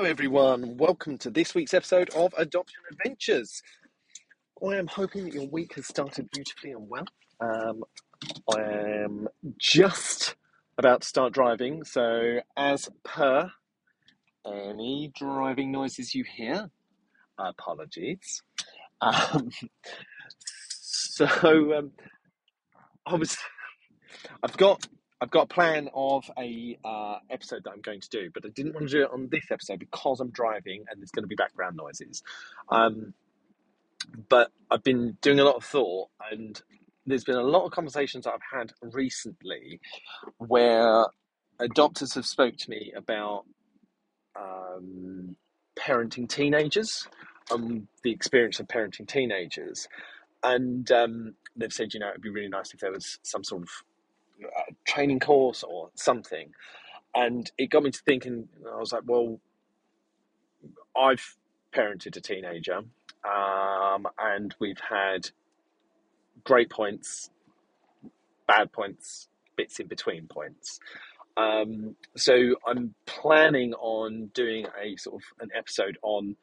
Hello, everyone. Welcome to this week's episode of Adoption Adventures. I am hoping that your week has started beautifully and well. Um, I am just about to start driving, so as per any driving noises you hear, apologies. Um, so um, I was, I've got I've got a plan of a uh, episode that I'm going to do, but I didn't want to do it on this episode because I'm driving and there's going to be background noises. Um, but I've been doing a lot of thought, and there's been a lot of conversations that I've had recently where adopters have spoke to me about um, parenting teenagers, um, the experience of parenting teenagers, and um, they've said, you know, it'd be really nice if there was some sort of a training course or something. And it got me to thinking, I was like, well, I've parented a teenager um, and we've had great points, bad points, bits in between points. Um, so I'm planning on doing a sort of an episode on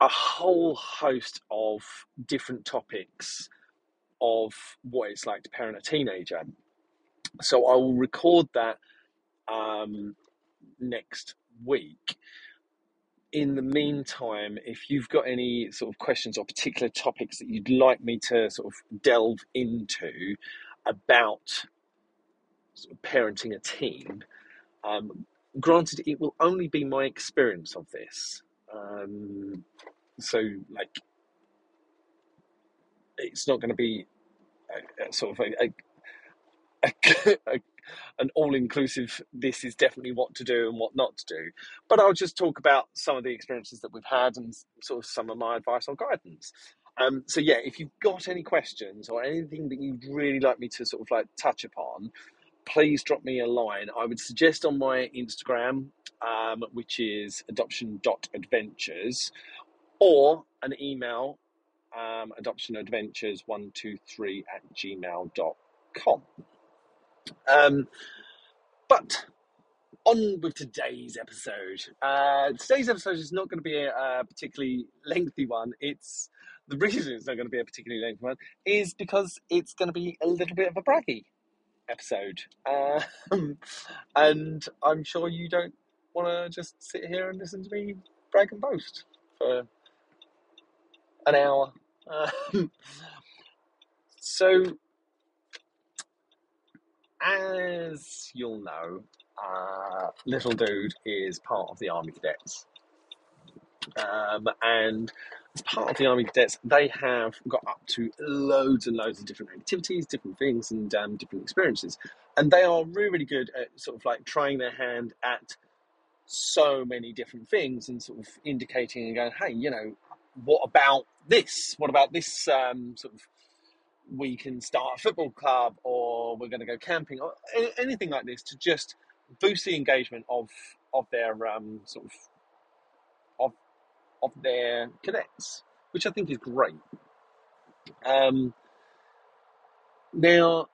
a whole host of different topics of what it's like to parent a teenager. So I will record that um, next week. In the meantime, if you've got any sort of questions or particular topics that you'd like me to sort of delve into about sort of parenting a teen, um, granted, it will only be my experience of this. Um, so, like, it's not going to be a, a sort of a, a a, an all-inclusive this is definitely what to do and what not to do. But i'll just talk about some of the experiences that we've had and sort of some of my advice or guidance. Um, so yeah if you've got any questions or anything that you'd really like me to sort of like touch upon please drop me a line. I would suggest on my instagram um, which is adoption.adventures or an email um, adoptionadventures123 at gmail.com um, but on with today's episode. Uh, today's episode is not going to be a, a, particularly lengthy one. It's the reason it's not going to be a particularly lengthy one is because it's going to be a little bit of a braggy episode, um, and I'm sure you don't want to just sit here and listen to me brag and boast for an hour. Um, so as you'll know, uh, Little Dude is part of the Army Cadets. Um, and as part of the Army Cadets, they have got up to loads and loads of different activities, different things, and um, different experiences. And they are really, really good at sort of like trying their hand at so many different things and sort of indicating and going, hey, you know, what about this? What about this um, sort of we can start a football club or we're going to go camping or anything like this to just boost the engagement of of their um, sort of of of their cadets, which I think is great. Um, now,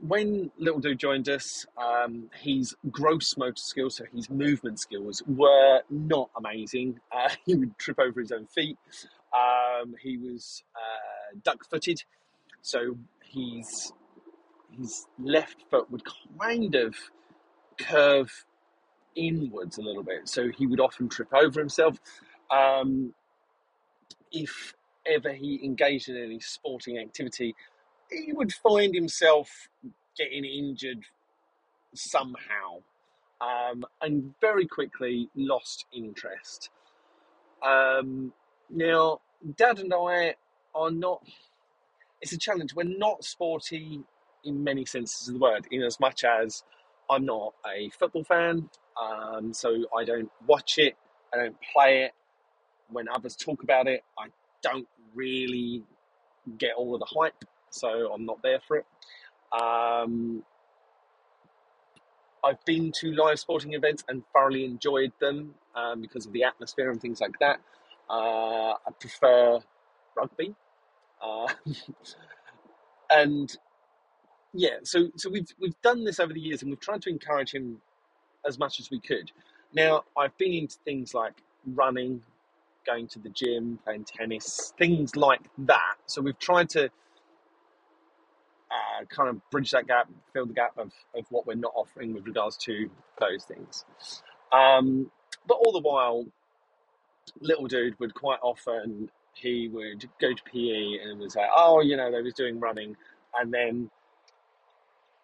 when Little Dude joined us, um, his gross motor skills, so his movement skills, were not amazing. Uh, he would trip over his own feet. Um, he was uh, duck-footed, so his his left foot would kind of curve inwards a little bit, so he would often trip over himself. Um, if ever he engaged in any sporting activity, he would find himself getting injured somehow um, and very quickly lost interest. Um, now, Dad and I are not, it's a challenge. We're not sporty in many senses of the word, in as much as I'm not a football fan, um, so I don't watch it, I don't play it. When others talk about it, I don't really get all of the hype, so I'm not there for it. Um, I've been to live sporting events and thoroughly enjoyed them um, because of the atmosphere and things like that. Uh, I prefer rugby, uh, and yeah, so so we've we've done this over the years, and we've tried to encourage him as much as we could. Now, I've been into things like running, going to the gym, playing tennis, things like that. So we've tried to uh, kind of bridge that gap, fill the gap of, of what we're not offering with regards to those things. Um, but all the while, little dude would quite often he would go to PE and would say, "Oh, you know, they was doing running," and then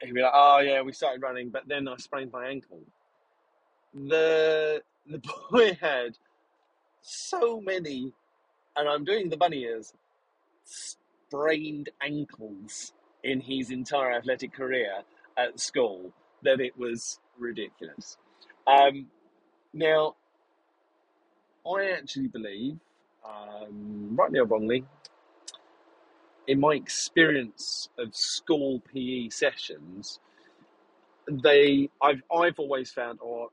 he'd be like, "Oh yeah, we started running, but then I sprained my ankle." The the boy had so many, and I'm doing the bunny ears, sprained ankles in his entire athletic career at school that it was ridiculous. Um, now, I actually believe, um, rightly or wrongly, in my experience of school PE sessions, they I've I've always found, or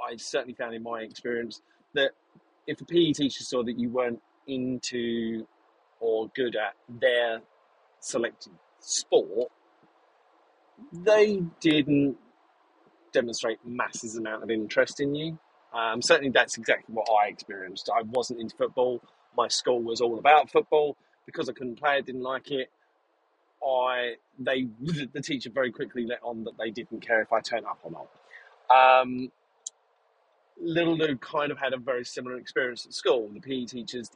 I certainly found in my experience, that if a PE teacher saw that you weren't into or good at their selected sport, they didn't demonstrate masses amount of interest in you. Um, certainly, that's exactly what I experienced. I wasn't into football. My school was all about football because I couldn't play it, didn't like it. I they the teacher very quickly let on that they didn't care if I turned up or not. Um, little dude kind of had a very similar experience at school. The PE teachers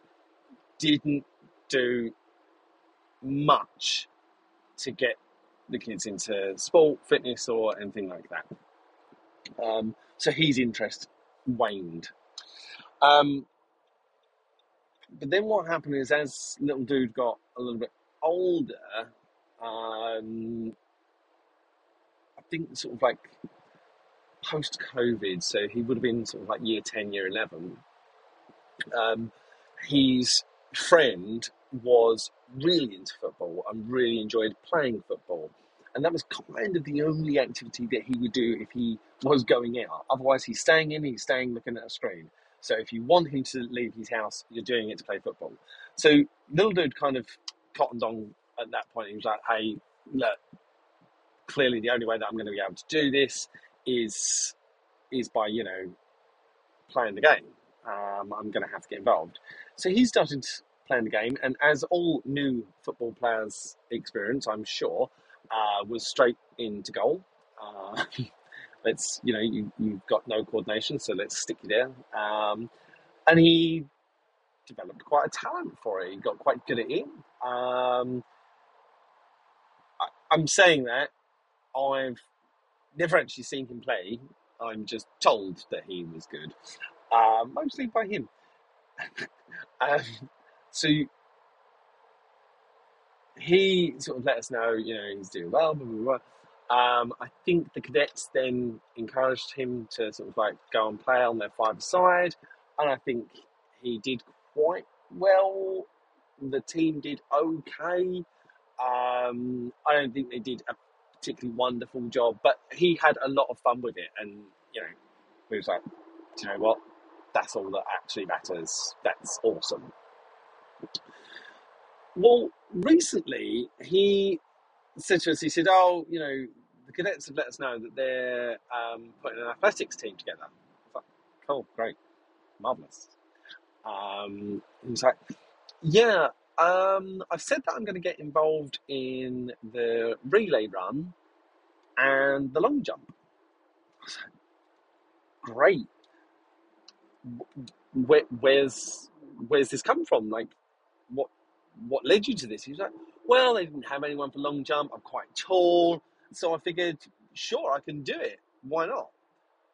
didn't do much to get the kids into sport, fitness, or anything like that. Um, so his interest waned. Um, but then what happened is, as little dude got a little bit older, um, I think sort of like post COVID, so he would have been sort of like year 10, year 11. Um, his friend was really into football and really enjoyed playing football. And that was kind of the only activity that he would do if he was going out. Otherwise, he's staying in, he's staying looking at a screen. So if you want him to leave his house, you're doing it to play football. So little dude kind of cottoned on at that point. He was like, hey, look, clearly the only way that I'm going to be able to do this is is by, you know, playing the game. Um, I'm going to have to get involved. So he started playing the game, and as all new football players experience, I'm sure, uh, was straight into goal. Uh, let's, you know, you, you've got no coordination, so let's stick you there. Um, and he developed quite a talent for it. He got quite good at it. Um, I, I'm saying that I've never actually seen him play. I'm just told that he was good, uh, mostly by him. um, so he sort of let us know, you know, he's doing well, blah, blah, blah. Um, I think the cadets then encouraged him to sort of like go and play on their five side, and I think he did quite well. The team did okay. Um, I don't think they did a particularly wonderful job, but he had a lot of fun with it, and you know, he was like, do you know what? That's all that actually matters. That's awesome. Well, recently he said to us, he said, "Oh, you know, the cadets have let us know that they're um, putting an athletics team together." I cool, great, marvelous. Um, he was like, "Yeah, um, I've said that I'm going to get involved in the relay run and the long jump." Great. Where, where's where's this come from? Like, what what led you to this? He was like, well, they didn't have anyone for long jump. I'm quite tall, so I figured, sure, I can do it. Why not?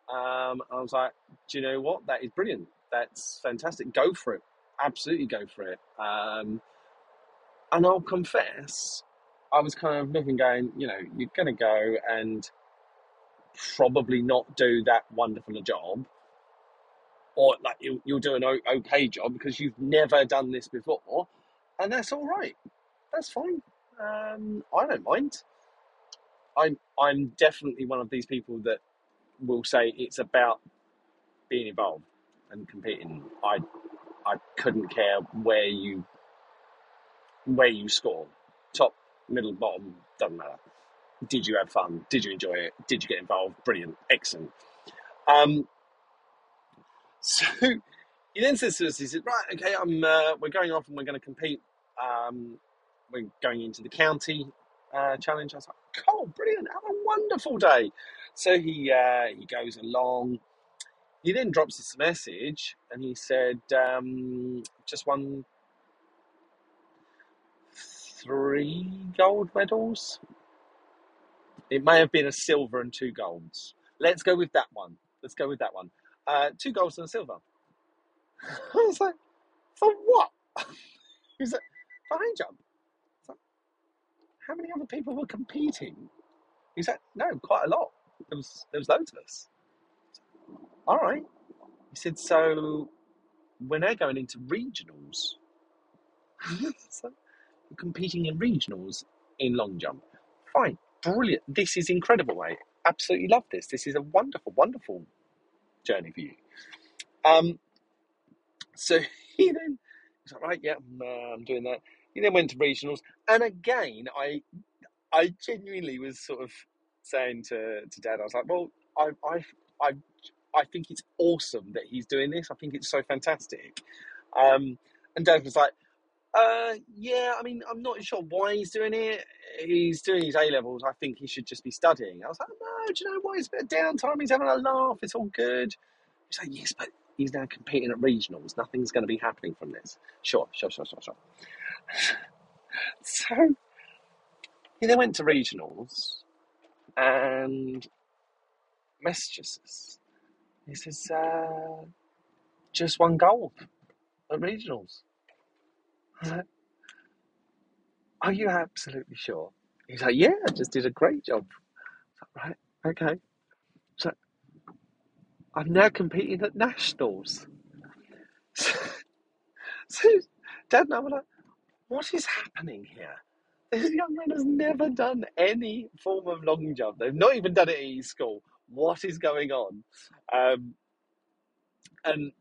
Um, I was like, do you know what? That is brilliant. That's fantastic. Go for it. Absolutely go for it. Um, and I'll confess, I was kind of looking, going, you know, you're going to go and probably not do that wonderful a job or like you, you'll do an okay job because you've never done this before, and that's all right. That's fine. Um, I don't mind. I'm I'm definitely one of these people that will say it's about being involved and competing. I I couldn't care where you where you score, top, middle, bottom, doesn't matter. Did you have fun? Did you enjoy it? Did you get involved? Brilliant, excellent. Um, So he then says to us, he said, right, okay, I'm, uh, we're going off and we're going to compete. Um, we're going into the county uh, challenge. I was like, cool, brilliant, have a wonderful day. So he, uh, he goes along. He then drops a message and he said, um, just won three gold medals. It may have been a silver and two golds. Let's go with that one. Let's go with that one. Uh, two golds and a silver. I was like, for what? He was like, for high jump. Like, how many other people were competing? He said, no, quite a lot. There was there was loads of us. All right. He said, so we're now going into regionals. so we're competing in regionals in long jump. Fine, brilliant. This is incredible, mate. Absolutely love this. This is a wonderful, wonderful journey for you. Um, so he then was like, right, yeah, I'm, doing that. He then went to regionals, and again, I, I genuinely was sort of saying to, to Dad, I was like, well, I, I, I, I think it's awesome that he's doing this. I think it's so fantastic. Um, and Dad was like, uh, yeah, I mean, I'm not sure why he's doing it. He's doing his A levels. I think he should just be studying. I was like, no, do you know what? It's a bit of downtime. He's having a laugh. It's all good. He's like, yes, but he's now competing at regionals. Nothing's going to be happening from this. Sure, sure, sure, sure, sure. so he then went to regionals and messages us. He says, uh, just one gold at regionals. Like, Are you absolutely sure? He's like, Yeah, I just did a great job. Like, right, okay. I'm now competing at nationals. So, so Dad and I were like, What is happening here? This young man has never done any form of long jump. They've not even done it at school. What is going on? Um, and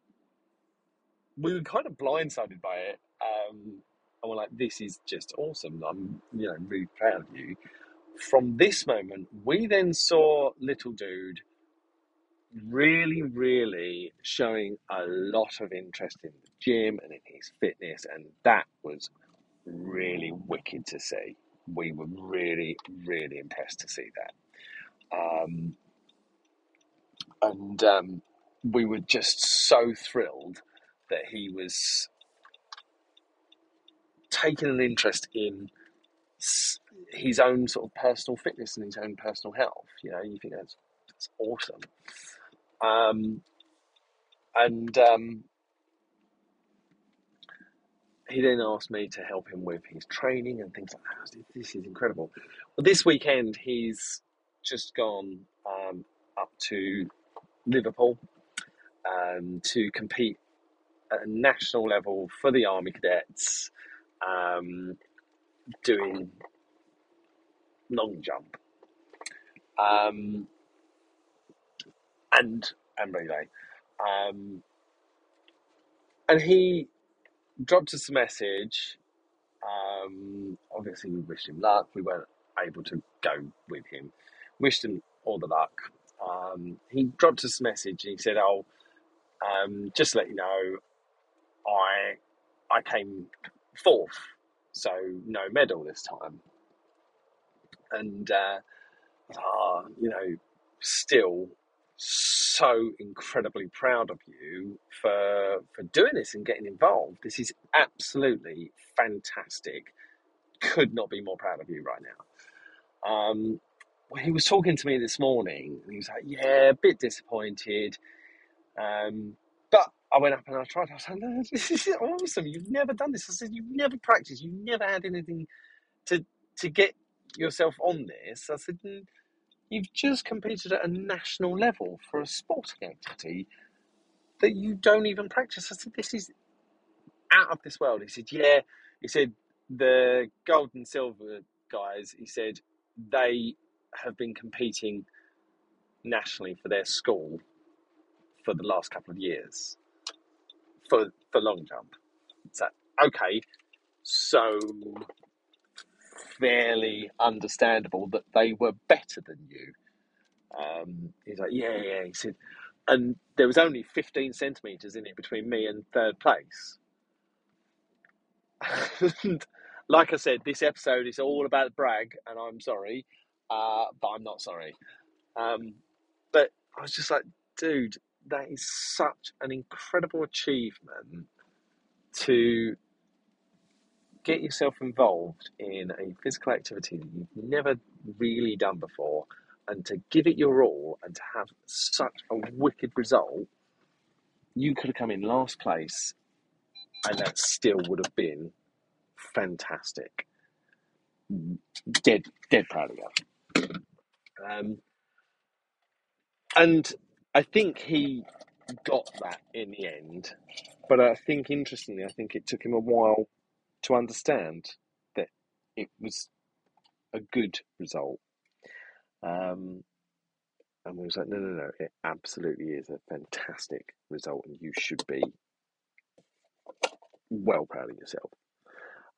we were kind of blindsided by it. Um, and we're like, this is just awesome. I'm, you know, really proud of you. From this moment, we then saw little dude really, really showing a lot of interest in the gym and in his fitness, and that was really wicked to see. We were really, really impressed to see that. Um, and um, we were just so thrilled that he was taking an interest in his own sort of personal fitness and his own personal health. You know, you think that's, that's awesome. Um, and um, he then asked me to help him with his training and things like that. This is incredible. Well, this weekend he's just gone um, up to Liverpool um, to compete at a national level for the Army Cadets, um, doing long jump um, and relay. Um, and he dropped us a message. Um, obviously, we wished him luck. We weren't able to go with him. Wished him all the luck. Um, he dropped us a message and he said, "Oh, um, just to let you know, I I came fourth, so no medal this time." And uh, ah, you know, still so incredibly proud of you for for doing this and getting involved. This is absolutely fantastic. Could not be more proud of you right now. Um, well, he was talking to me this morning, and he was like, "Yeah, a bit disappointed." Um, but I went up and I tried. I was like, "No, this is awesome! You've never done this." I said, "You've never practiced. You've never had anything to to get yourself on this." I said, "Mm, "You've just competed at a national level for a sporting activity that you don't even practice." I said, "This is out of this world." He said, "Yeah." He said, "The gold and silver guys," he said, "they have been competing nationally for their school for the last couple of years for for long jump." So, okay, so fairly understandable that they were better than you. Um, he's like, yeah, yeah. He said, and there was only 15 centimetres in it between me and third place. and like I said, this episode is all about brag, and I'm sorry, uh, but I'm not sorry. Um, but I was just like, dude, that is such an incredible achievement to get yourself involved in a physical activity that you've never really done before and to give it your all and to have such a wicked result, you could have come in last place and that still would have been fantastic. Dead, dead proud of you. Um, and I think he got that in the end. But I think, interestingly, I think it took him a while to understand that it was a good result. Um, and we was like, no, no, no, it absolutely is a fantastic result, and you should be well proud of yourself.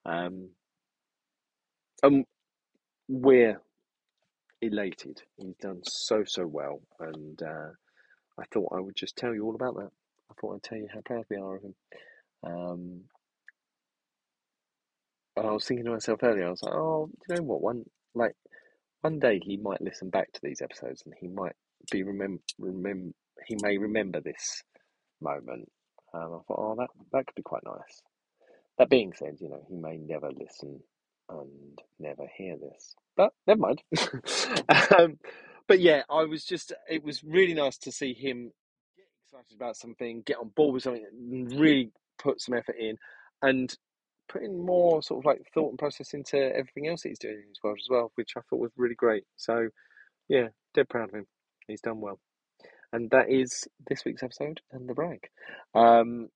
Um, and we're elated. He's done so, so well, and uh, I thought I would just tell you all about that. I thought I'd tell you how proud we are of him. Um, I was thinking to myself earlier, I was like, oh, you know what? One like one day he might listen back to these episodes and he might be remember he may remember this moment. And I thought, oh, that that could be quite nice. That being said, you know, he may never listen and never hear this, but never mind. um, but yeah, I was just, it was really nice to see him get excited about something, get on board with something, really put some effort in, and putting more sort of like thought and process into everything else he's doing in his world as well, which I thought was really great. So, yeah, dead proud of him. He's done well. And that is this week's episode and the brag. Um,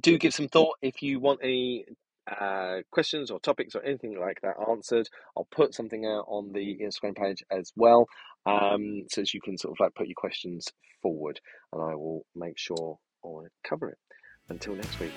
do give some thought if you want any uh, questions or topics or anything like that answered. I'll put something out on the Instagram page as well, um, so as you can sort of like put your questions forward, and I will make sure I cover it. Until next week.